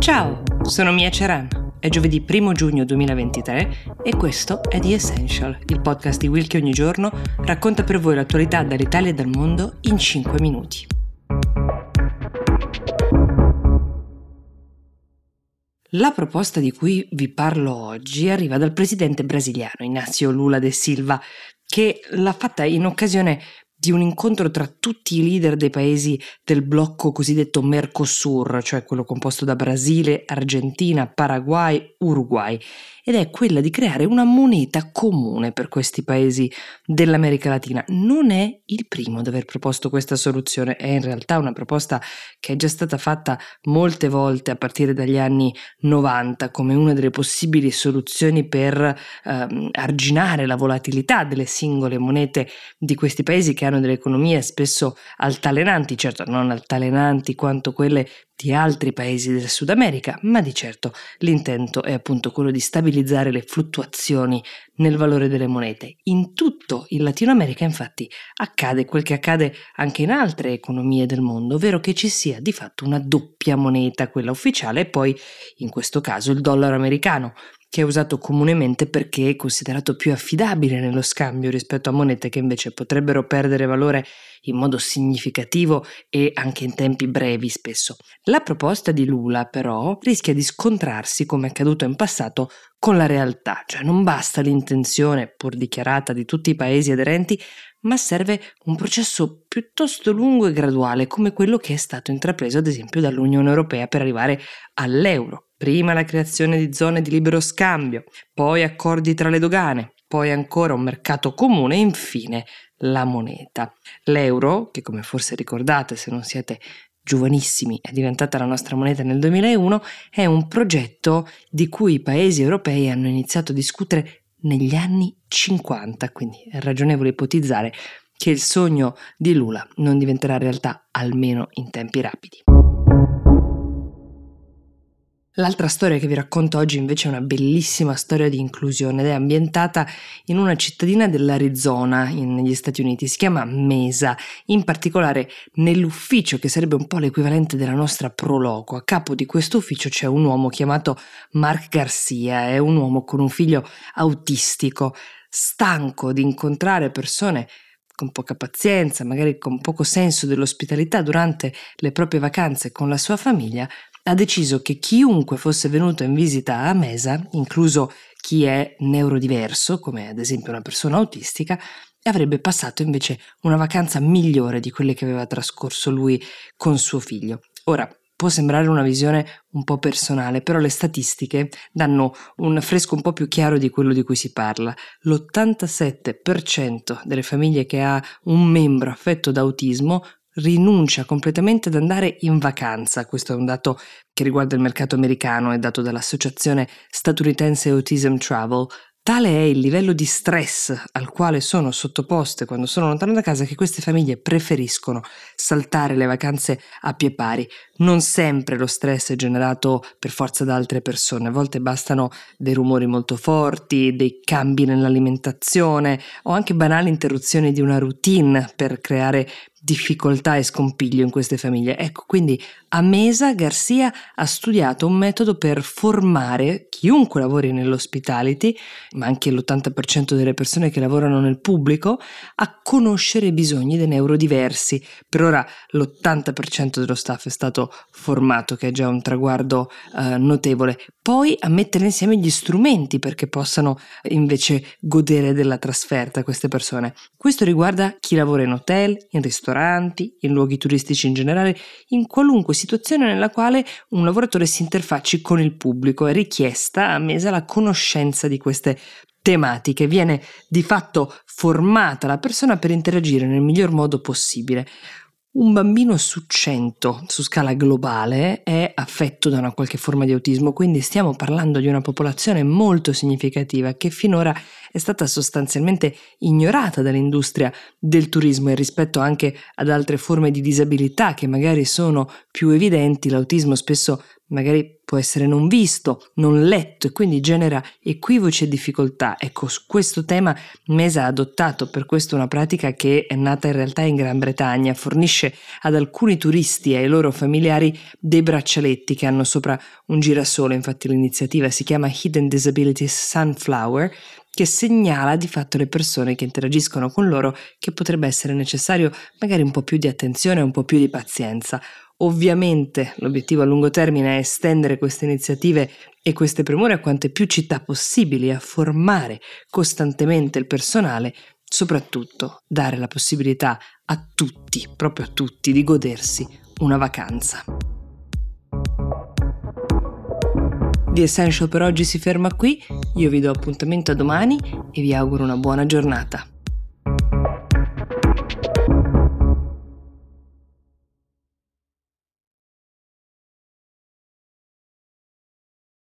Ciao, sono Mia Ceran. È giovedì 1 giugno 2023 e questo è The Essential, il podcast di Will che ogni giorno racconta per voi l'attualità dall'Italia e dal mondo in 5 minuti. La proposta di cui vi parlo oggi arriva dal presidente brasiliano Inácio Lula de Silva, che l'ha fatta in occasione di un incontro tra tutti i leader dei paesi del blocco cosiddetto Mercosur, cioè quello composto da Brasile, Argentina, Paraguay, Uruguay, ed è quella di creare una moneta comune per questi paesi dell'America Latina. Non è il primo ad aver proposto questa soluzione, è in realtà una proposta che è già stata fatta molte volte a partire dagli anni 90 come una delle possibili soluzioni per ehm, arginare la volatilità delle singole monete di questi paesi che hanno delle economie spesso altalenanti, certo non altalenanti quanto quelle di altri paesi del Sud America, ma di certo l'intento è appunto quello di stabilizzare le fluttuazioni nel valore delle monete. In tutto il Latino America infatti accade quel che accade anche in altre economie del mondo, ovvero che ci sia di fatto una doppia moneta, quella ufficiale e poi in questo caso il dollaro americano, che è usato comunemente perché è considerato più affidabile nello scambio rispetto a monete che invece potrebbero perdere valore in modo significativo e anche in tempi brevi spesso. La proposta di Lula però rischia di scontrarsi, come è accaduto in passato, con la realtà, cioè non basta l'intenzione, pur dichiarata, di tutti i paesi aderenti, ma serve un processo piuttosto lungo e graduale, come quello che è stato intrapreso ad esempio dall'Unione Europea per arrivare all'euro. Prima la creazione di zone di libero scambio, poi accordi tra le dogane, poi ancora un mercato comune e infine la moneta. L'euro, che come forse ricordate se non siete giovanissimi, è diventata la nostra moneta nel 2001, è un progetto di cui i paesi europei hanno iniziato a discutere negli anni 50, quindi è ragionevole ipotizzare che il sogno di Lula non diventerà realtà almeno in tempi rapidi. L'altra storia che vi racconto oggi invece è una bellissima storia di inclusione ed è ambientata in una cittadina dell'Arizona negli Stati Uniti, si chiama Mesa, in particolare nell'ufficio che sarebbe un po' l'equivalente della nostra Proloco. A capo di questo ufficio c'è un uomo chiamato Mark Garcia, è un uomo con un figlio autistico, stanco di incontrare persone con poca pazienza, magari con poco senso dell'ospitalità durante le proprie vacanze con la sua famiglia, ha deciso che chiunque fosse venuto in visita a Mesa, incluso chi è neurodiverso, come ad esempio una persona autistica, avrebbe passato invece una vacanza migliore di quelle che aveva trascorso lui con suo figlio. Ora, può sembrare una visione un po' personale, però le statistiche danno un fresco un po' più chiaro di quello di cui si parla. L'87% delle famiglie che ha un membro affetto da autismo rinuncia completamente ad andare in vacanza. Questo è un dato che riguarda il mercato americano, è dato dall'associazione statunitense Autism Travel. Tale è il livello di stress al quale sono sottoposte quando sono lontane da casa che queste famiglie preferiscono saltare le vacanze a pie pari. Non sempre lo stress è generato per forza da altre persone, a volte bastano dei rumori molto forti, dei cambi nell'alimentazione o anche banali interruzioni di una routine per creare difficoltà e scompiglio in queste famiglie. Ecco, quindi a Mesa Garcia ha studiato un metodo per formare chiunque lavori nell'hospitality, ma anche l'80% delle persone che lavorano nel pubblico, a conoscere i bisogni dei neurodiversi. Per ora l'80% dello staff è stato formato, che è già un traguardo eh, notevole. Poi a mettere insieme gli strumenti perché possano invece godere della trasferta queste persone. Questo riguarda chi lavora in hotel, in ristoranti, ristoranti, in luoghi turistici in generale, in qualunque situazione nella quale un lavoratore si interfacci con il pubblico. È richiesta a mesa la conoscenza di queste tematiche, viene di fatto formata la persona per interagire nel miglior modo possibile. Un bambino su 100 su scala globale è affetto da una qualche forma di autismo, quindi stiamo parlando di una popolazione molto significativa che finora è stata sostanzialmente ignorata dall'industria del turismo e rispetto anche ad altre forme di disabilità che magari sono più evidenti, l'autismo spesso magari può essere non visto, non letto e quindi genera equivoci e difficoltà. Ecco, su questo tema Mesa ha adottato per questo una pratica che è nata in realtà in Gran Bretagna, fornisce ad alcuni turisti e ai loro familiari dei braccialetti che hanno sopra un girasole, infatti l'iniziativa si chiama Hidden Disabilities Sunflower che segnala di fatto le persone che interagiscono con loro che potrebbe essere necessario magari un po' più di attenzione, un po' più di pazienza. Ovviamente l'obiettivo a lungo termine è estendere queste iniziative e queste premure a quante più città possibili, a formare costantemente il personale, soprattutto dare la possibilità a tutti, proprio a tutti, di godersi una vacanza. The Essential per oggi si ferma qui, io vi do appuntamento a domani e vi auguro una buona giornata.